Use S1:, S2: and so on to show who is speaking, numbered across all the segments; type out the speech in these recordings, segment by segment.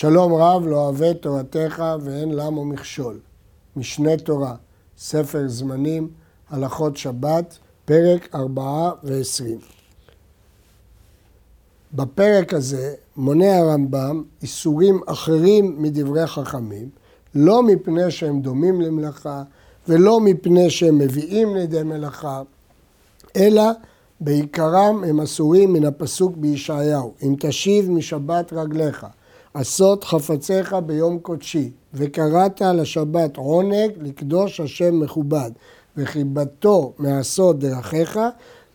S1: שלום רב לא אוהב תורתך ואין למו מכשול. משנה תורה, ספר זמנים, הלכות שבת, פרק ארבעה ועשרים. בפרק הזה מונה הרמב"ם איסורים אחרים מדברי חכמים, לא מפני שהם דומים למלאכה ולא מפני שהם מביאים לידי מלאכה, אלא בעיקרם הם אסורים מן הפסוק בישעיהו, אם תשיב משבת רגליך, עשות חפציך ביום קודשי, וקראת לשבת עונג לקדוש השם מכובד, וחיבתו מעשות דרכיך,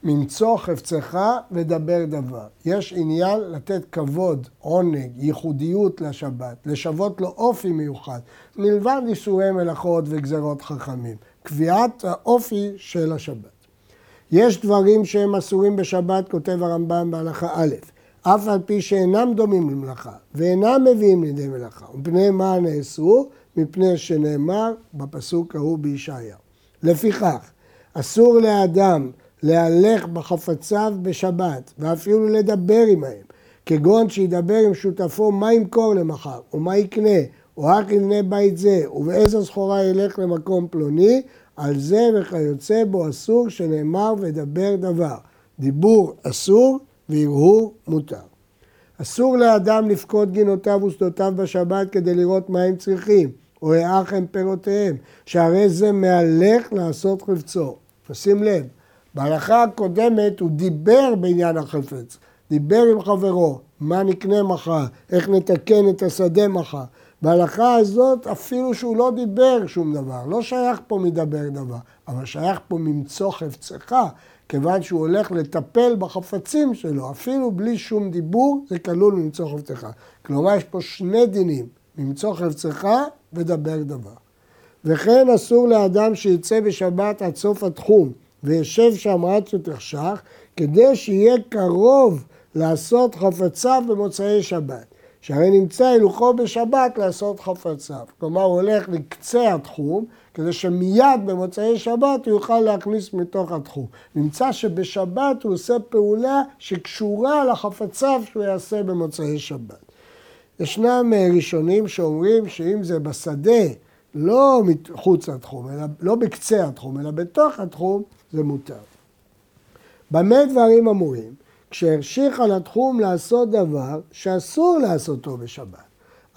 S1: ממצוא חפצך ודבר דבר. יש עניין לתת כבוד, עונג, ייחודיות לשבת, לשוות לו אופי מיוחד, מלבד איסורי מלאכות וגזרות חכמים. קביעת האופי של השבת. יש דברים שהם אסורים בשבת, כותב הרמב"ם בהלכה א', אף על פי שאינם דומים למלאכה ואינם מביאים לידי מלאכה. מפני מה נאסרו? מפני שנאמר בפסוק ההוא בישעיה. לפיכך, אסור לאדם להלך בחפציו בשבת ואפילו לדבר עמהם, כגון שידבר עם שותפו מה ימכור למחר, ומה יקנה, או רק יבנה בית זה, ובאיזו סחורה ילך למקום פלוני, על זה וכיוצא בו אסור שנאמר ודבר דבר. דיבור אסור והרהור מותר. אסור לאדם לפקוד גינותיו ושדותיו בשבת כדי לראות מה הם צריכים, או האח הם פירותיהם, שהרי זה מהלך לעשות חפצו. שים לב, בהלכה הקודמת הוא דיבר בעניין החפץ, דיבר עם חברו, מה נקנה מחר, איך נתקן את השדה מחר. בהלכה הזאת אפילו שהוא לא דיבר שום דבר, לא שייך פה מדבר דבר, אבל שייך פה ממצוא חפצך, כיוון שהוא הולך לטפל בחפצים שלו, אפילו בלי שום דיבור, זה כלול ממצוא חפצך. כלומר, יש פה שני דינים, ממצוא חפצך ודבר דבר. וכן אסור לאדם שיצא בשבת עד סוף התחום וישב שם עד שתחשך, כדי שיהיה קרוב לעשות חפציו במוצאי שבת. שהרי נמצא הילוכו בשבת לעשות חפציו. כלומר, הוא הולך לקצה התחום, כדי שמיד במוצאי שבת הוא יוכל להכניס מתוך התחום. נמצא שבשבת הוא עושה פעולה שקשורה לחפציו שהוא יעשה במוצאי שבת. ישנם אה, ראשונים שאומרים שאם זה בשדה, לא מחוץ לתחום, אלא לא בקצה התחום, אלא בתוך התחום, זה מותר. במה דברים אמורים? כשהרשיך על התחום לעשות דבר שאסור לעשותו בשבת.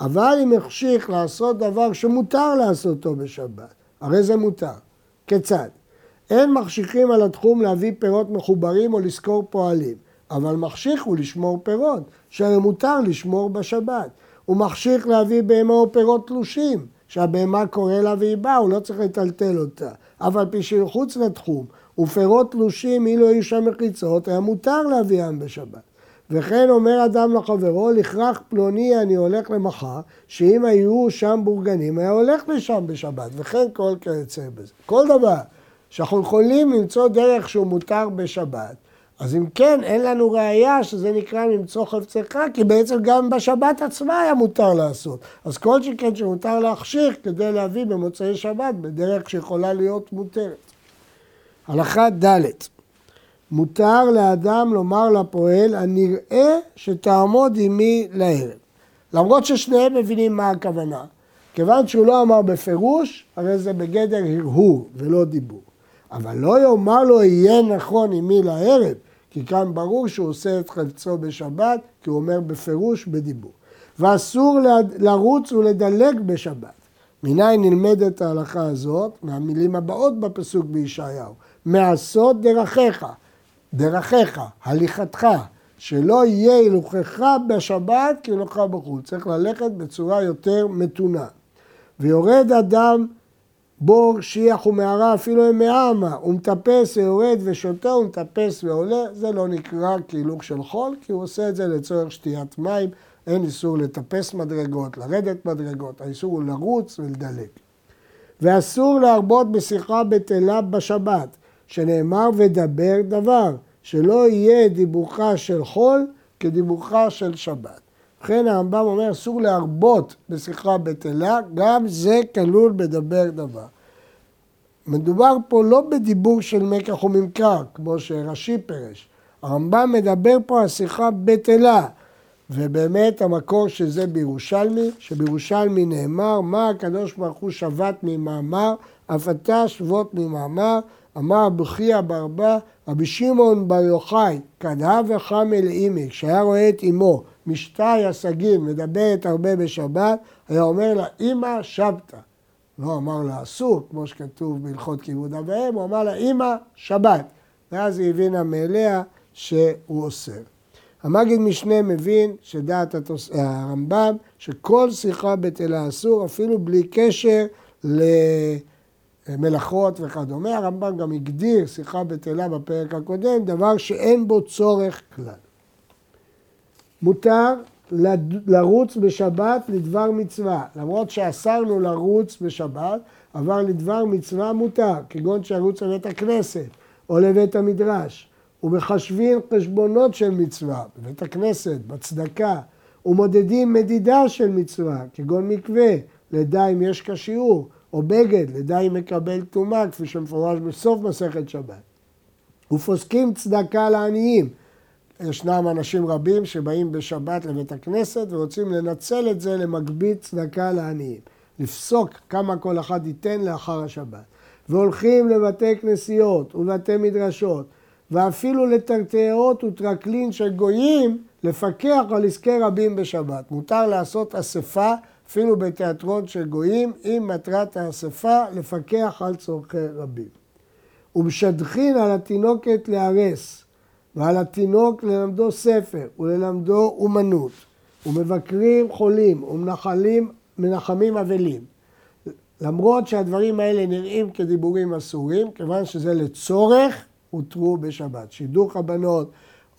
S1: אבל אם החשיך לעשות דבר שמותר לעשותו בשבת, הרי זה מותר. כיצד? אין מחשיכים על התחום להביא פירות מחוברים או לשכור פועלים, אבל מחשיך הוא לשמור פירות, שהרי מותר לשמור בשבת. הוא מחשיך להביא בהמה או פירות תלושים, שהבהמה קורא לה והיא באה, הוא לא צריך לטלטל אותה. אף על פי שהיא חוץ לתחום, ופירות תלושים אילו היו שם מחיצות, היה מותר להביאם בשבת. וכן אומר אדם לחברו, לכרך פלוני אני הולך למחר, שאם היו שם בורגנים, היה הולך לשם בשבת, וכן כל כיוצא בזה. כל דבר שאנחנו יכולים למצוא דרך שהוא מותר בשבת, אז אם כן, אין לנו ראייה שזה נקרא למצוא חפצך, כי בעצם גם בשבת עצמה היה מותר לעשות. אז כל שכן שמותר להכשיר כדי להביא במוצאי שבת בדרך שיכולה להיות מותרת. הלכה ד' מותר לאדם לומר לפועל, הנראה שתעמוד עמי לערב. למרות ששניהם מבינים מה הכוונה. כיוון שהוא לא אמר בפירוש, הרי זה בגדר הרהור ולא דיבור. אבל לא יאמר לו, יהיה נכון עמי לערב, כי כאן ברור שהוא עושה את חלצו בשבת, כי הוא אומר בפירוש בדיבור. ואסור לרוץ ולדלג בשבת. מניין נלמדת ההלכה הזאת? מהמילים הבאות בפסוק בישעיהו. מעשות דרכיך, דרכיך, הליכתך, שלא יהיה הילוכך בשבת כהילוכך בחוץ. צריך ללכת בצורה יותר מתונה. ויורד אדם בור, שיח ומערה, אפילו אם מעמה, הוא מטפס ויורד ושותה, הוא מטפס ועולה, זה לא נקרא כהילוך של חול, כי הוא עושה את זה לצורך שתיית מים, אין איסור לטפס מדרגות, לרדת מדרגות, האיסור הוא לרוץ ולדלג. ואסור להרבות בשיחה בטלה בשבת, שנאמר ודבר דבר, שלא יהיה דיבורך של חול כדיבורך של שבת. לכן הרמב"ם אומר אסור להרבות בשיחה בטלה, גם זה כלול בדבר דבר. מדובר פה לא בדיבור של מקח וממכר, כמו שרש"י פירש. הרמב"ם מדבר פה על שיחה בטלה. ובאמת המקור של זה בירושלמי, שבירושלמי נאמר, מה הקדוש ברוך הוא שבת ממאמר, אף אתה שבות ממאמר, אמר בחייא ברבה, רבי שמעון בר יוחאי, כדהב וחמי לאימי, כשהיה רואה את אמו, משתי הסגים, מדברת הרבה בשבת, היה אומר לה, אמא שבתא. לא אמר לה אסור, כמו שכתוב בהלכות כיבוד אב ואם, הוא אמר לה, אמא, שבת. ואז היא הבינה מאליה שהוא אוסר. המגיד משנה מבין שדעת התוס... הרמב"ם, שכל שיחה בטלה אסור, אפילו בלי קשר למלאכות וכדומה. הרמב"ם גם הגדיר שיחה בטלה בפרק הקודם, דבר שאין בו צורך כלל. מותר לרוץ בשבת לדבר מצווה, למרות שאסרנו לרוץ בשבת, אבל לדבר מצווה מותר, כגון שירוץ לבית הכנסת או לבית המדרש. ומחשבים חשבונות של מצווה, בבית הכנסת, בצדקה, ומודדים מדידה של מצווה, כגון מקווה, לדע אם יש כשיעור, או בגד, אם מקבל טומאה, כפי שמפורש בסוף מסכת שבת. ופוסקים צדקה לעניים. ישנם אנשים רבים שבאים בשבת לבית הכנסת ורוצים לנצל את זה למגבית צדקה לעניים. לפסוק כמה כל אחד ייתן לאחר השבת. והולכים לבתי כנסיות ולבתי מדרשות ואפילו לטרטרות וטרקלין של גויים לפקח על עסקי רבים בשבת. מותר לעשות אספה אפילו בתיאטרון של גויים, עם מטרת האספה לפקח על צורכי רבים. ומשדכין על התינוקת להרס, ועל התינוק ללמדו ספר וללמדו אומנות, ומבקרים חולים ומנחלים, מנחמים אבלים. למרות שהדברים האלה נראים כדיבורים אסורים, כיוון שזה לצורך הותרו בשבת. שידוך הבנות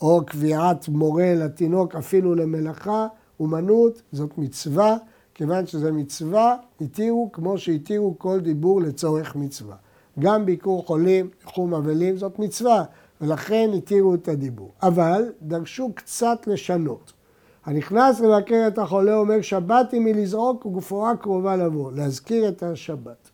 S1: או קביעת מורה לתינוק אפילו למלאכה, אומנות, זאת מצווה, כיוון שזה מצווה, התירו כמו שהתירו כל דיבור לצורך מצווה. גם ביקור חולים, ניחום אבלים, זאת מצווה, ולכן התירו את הדיבור. אבל דרשו קצת לשנות. הנכנס לבקר את החולה אומר שבת היא מלזעוק וגופורה קרובה לבוא, להזכיר את השבת.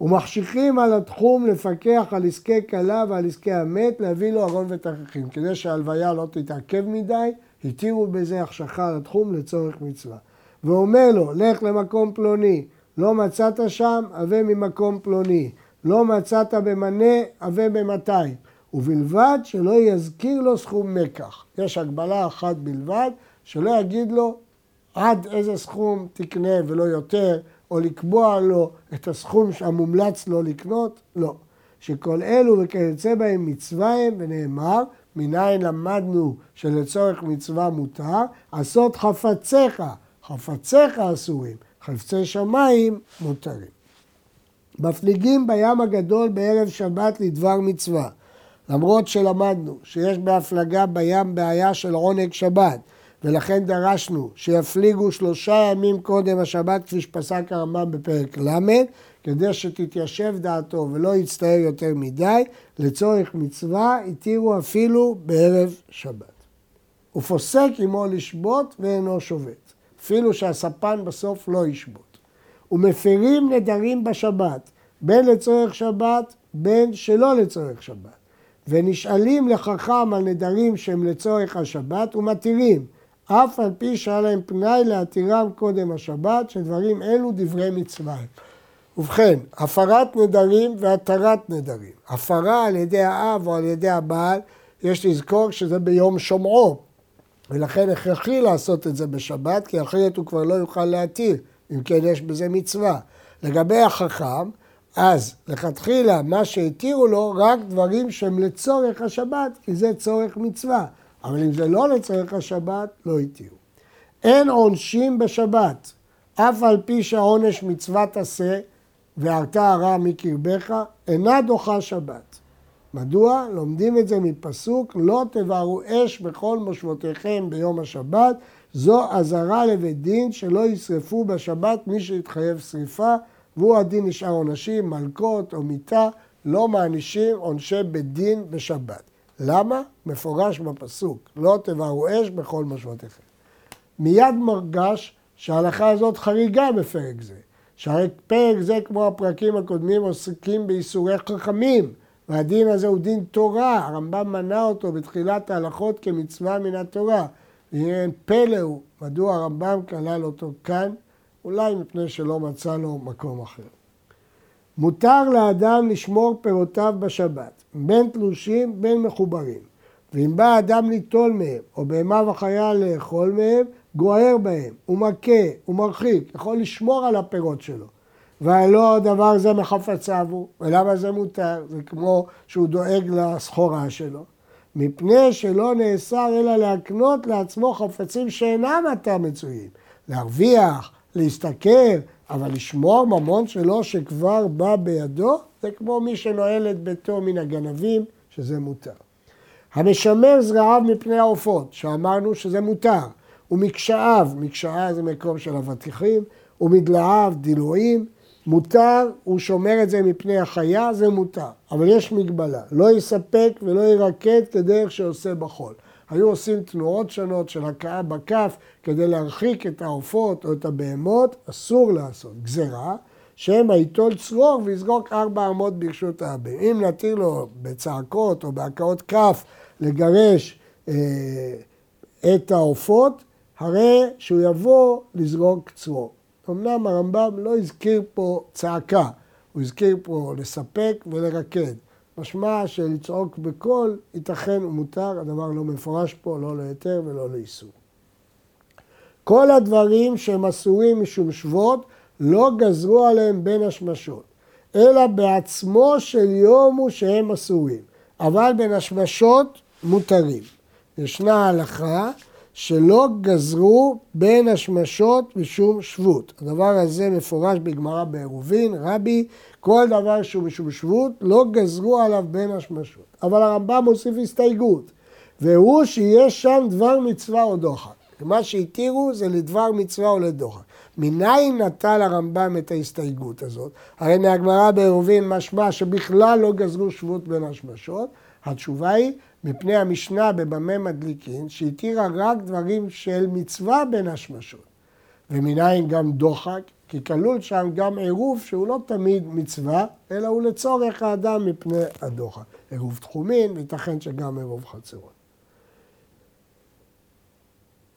S1: ומחשיכים על התחום לפקח על עסקי כלה ועל עסקי המת, להביא לו ארון ותככים. כדי שההלוויה לא תתעכב מדי, התירו בזה החשכה על התחום לצורך מצווה. ואומר לו, לך למקום פלוני, לא מצאת שם, הווה ממקום פלוני. לא מצאת במנה, הווה במאתיים. ובלבד שלא יזכיר לו סכום מקח. יש הגבלה אחת בלבד, שלא יגיד לו עד איזה סכום תקנה ולא יותר, או לקבוע לו את הסכום המומלץ לו לקנות, לא. שכל אלו וכיוצא בהם מצווה הם, ונאמר, מניין למדנו שלצורך מצווה מותר, עשות חפציך, חפציך אסורים, חפצי שמיים מותרים. מפליגים בים הגדול בערב שבת לדבר מצווה. למרות שלמדנו שיש בהפלגה בים בעיה של עונג שבת, ולכן דרשנו שיפליגו שלושה ימים קודם השבת, כפי שפסק הרמב"ם בפרק ל', כדי שתתיישב דעתו ולא יצטער יותר מדי, לצורך מצווה התירו אפילו בערב שבת. הוא פוסק עמו לשבות ואינו שובת, אפילו שהספן בסוף לא ישבות. ומפרים נדרים בשבת, בין לצורך שבת, בין שלא לצורך שבת. ונשאלים לחכם על נדרים שהם לצורך השבת ומתירים. אף על פי שהיה להם פנאי להתירם קודם השבת, שדברים אלו דברי מצווה. ובכן, הפרת נדרים והתרת נדרים. הפרה על ידי האב או על ידי הבעל, יש לזכור שזה ביום שומעו, ולכן הכרחי לעשות את זה בשבת, כי אחרת הוא כבר לא יוכל להתיר, אם כן יש בזה מצווה. לגבי החכם, אז לכתחילה מה שהתירו לו רק דברים שהם לצורך השבת, כי זה צורך מצווה. אבל אם זה לא לצורך השבת, לא התירו. אין עונשים בשבת, אף על פי שהעונש מצוות עשה והרתה הרע מקרבך, אינה דוחה שבת. מדוע? לומדים את זה מפסוק, לא תבערו אש בכל מושבותיכם ביום השבת, זו אזהרה לבית דין שלא ישרפו בשבת מי שהתחייב שריפה, והוא הדין נשאר עונשים, מלקות או מיתה, לא מענישים עונשי בית דין בשבת. למה? מפורש בפסוק, לא תבערו אש בכל מושבותיכם. מיד מרגש שההלכה הזאת חריגה בפרק זה. שהרי פרק זה, כמו הפרקים הקודמים, עוסקים באיסורי חכמים, והדין הזה הוא דין תורה, הרמב"ם מנה אותו בתחילת ההלכות כמצווה מן התורה. ואם פלא הוא, מדוע הרמב"ם כלל אותו כאן? אולי מפני שלא מצא לו מקום אחר. מותר לאדם לשמור פירותיו בשבת, בין תלושים בין מחוברים. ואם בא אדם ליטול מהם, או בהמה וחיה לאכול מהם, גוער בהם, הוא מכה, הוא מרחיק, יכול לשמור על הפירות שלו. והלא דבר זה מחפציו הוא, ולמה זה מותר? זה כמו שהוא דואג לסחורה שלו. מפני שלא נאסר אלא להקנות לעצמו חפצים שאינם עתה מצויים. להרוויח, להשתכר, אבל לשמור ממון שלו שכבר בא בידו, זה כמו מי שנועל את ביתו מן הגנבים, שזה מותר. המשמר זרעיו מפני העופות, שאמרנו שזה מותר, ומקשאיו, מקשאה זה מקום של אבטיחים, ומדלעיו, דילויים, מותר, הוא שומר את זה מפני החיה, זה מותר. אבל יש מגבלה, לא יספק ולא ירקד כדרך שעושה בחול. היו עושים תנועות שונות של הכאה בכף כדי להרחיק את העופות או את הבהמות, אסור לעשות. גזירה, שמא ייטול צרור ויזרוק ארבע אמות ברשות האבים. אם נתיר לו בצעקות או בהכאות כף לגרש אה, את העופות, הרי שהוא יבוא לזרוק צרור. אמנם הרמב"ם לא הזכיר פה צעקה, הוא הזכיר פה לספק ולרקד. משמע שלצעוק בקול ייתכן ומותר, הדבר לא מפורש פה, לא להיתר ולא לאיסור. כל הדברים שהם אסורים משום שבות, לא גזרו עליהם בין השמשות, אלא בעצמו של יום הוא שהם אסורים, אבל בין השמשות מותרים. ישנה הלכה שלא גזרו בין השמשות משום שבות. הדבר הזה מפורש בגמרא בעירובין, רבי, כל דבר שהוא משום שבות, לא גזרו עליו בין השמשות. אבל הרמב"ם מוסיף הסתייגות, והוא שיש שם דבר מצווה או דוחק. מה שהתירו זה לדבר מצווה או לדוחק. מניין נטל הרמב"ם את ההסתייגות הזאת? הרי מהגמרא בעירובין משמע שבכלל לא גזרו שבות בין השמשות. התשובה היא מפני המשנה בבמה מדליקין, שהתירה רק דברים של מצווה בין השמשות. ומניין גם דוחק, כי כלול שם גם עירוב שהוא לא תמיד מצווה, אלא הוא לצורך האדם מפני הדוחק. עירוב תחומין, וייתכן שגם עירוב חצרות.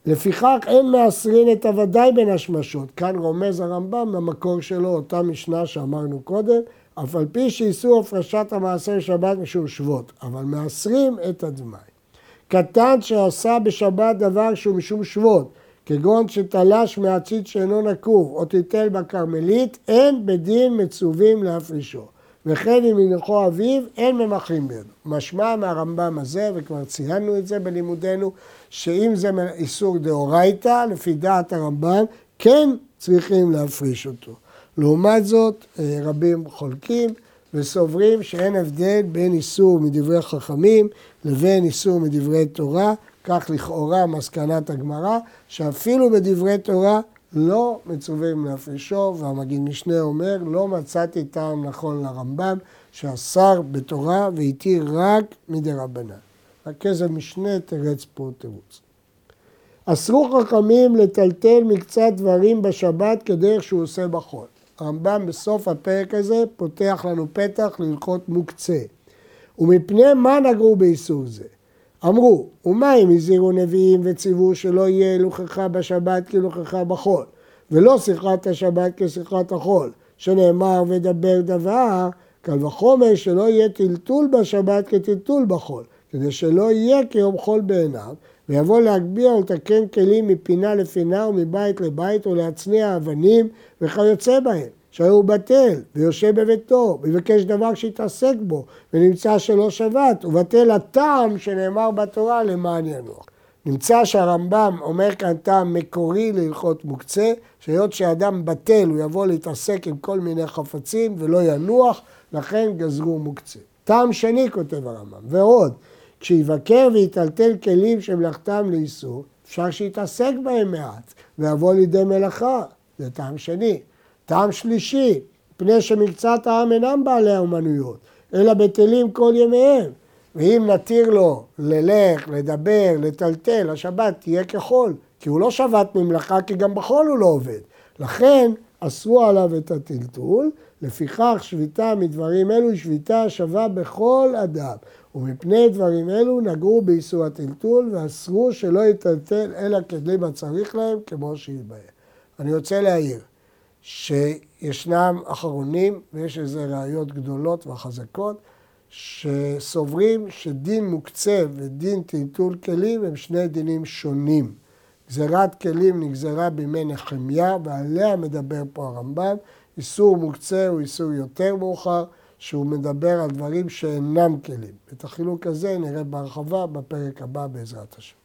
S1: לפיכך אין מעשרין את הוודאי בין השמשות. כאן רומז הרמב"ם במקור שלו, אותה משנה שאמרנו קודם, אף על פי שאיסור הפרשת המעשר שבת משום שבות, אבל מעשרים את הדמאי. קטן שעשה בשבת דבר שהוא משום שבות, כגון שתלש מהציץ שאינו נקוב, או טיטל בכרמלית, אין בדין מצווים להפרישו. וכן אם ינחו אביו, אין ממחים בידו. משמע מהרמב"ם הזה, וכבר ציינו את זה בלימודנו, שאם זה איסור דאורייתא, לפי דעת הרמב"ם, כן צריכים להפריש אותו. לעומת זאת, אה, רבים חולקים וסוברים שאין הבדל בין איסור מדברי חכמים לבין איסור מדברי תורה, כך לכאורה מסקנת הגמרא, שאפילו בדברי תורה לא מצווים להפרישו, והמגיד משנה אומר, לא מצאתי טעם נכון לרמב"ם, שאסר בתורה והתיר רק מדי רבנן. הכסף משנה תרץ פה תירוץ. אסרו חכמים לטלטל מקצת דברים בשבת כדרך שהוא עושה בחול. הרמב"ם בסוף הפרק הזה פותח לנו פתח ללכות מוקצה. ומפני מה נגרו באיסור זה? אמרו, ומה אם הזהירו נביאים וציוו שלא יהיה הילוכך בשבת כהילוכך בחול, ולא שיחת השבת כשיחת החול, שנאמר ודבר דבר, קל וחומר שלא יהיה טלטול בשבת כטלטול בחול, כדי שלא יהיה כיום חול בעיניו, ויבוא להגביה ולתקן כלים מפינה לפינה ומבית לבית ולהצניע אבנים וכיוצא בהם. שהרי הוא בטל ויושב בביתו ויבקש דבר שיתעסק בו ונמצא שלא שבת ובטל הטעם שנאמר בתורה למען ינוח. נמצא שהרמב"ם אומר כאן טעם מקורי להלכות מוקצה, שהיות שאדם בטל הוא יבוא להתעסק עם כל מיני חפצים ולא ינוח, לכן גזרו מוקצה. טעם שני כותב הרמב"ם, ועוד, כשיבקר ויטלטל כלים שמלאכתם לאיסור, אפשר שיתעסק בהם מעט ויבוא לידי מלאכה, זה טעם שני. טעם שלישי, פני שמקצת העם אינם בעלי אומנויות, אלא בטלים כל ימיהם. ואם נתיר לו ללך, לדבר, לטלטל, השבת תהיה כחול, כי הוא לא שבת ממלאכה, כי גם בחול הוא לא עובד. לכן אסרו עליו את הטלטול, לפיכך שביתה מדברים אלו היא שביתה שווה בכל אדם. ומפני דברים אלו נגעו באיסור הטלטול ואסרו שלא יטלטל אלא כדי מה צריך להם כמו שיתבהר. אני רוצה להעיר שישנם אחרונים ויש איזה ראיות גדולות וחזקות שסוברים שדין מוקצה ודין טלטול כלים הם שני דינים שונים. גזירת כלים נגזרה בימי נחמיה ועליה מדבר פה הרמב"ם. איסור מוקצה הוא איסור יותר מאוחר. שהוא מדבר על דברים שאינם כלים. את החילוק הזה נראה בהרחבה בפרק הבא בעזרת השם.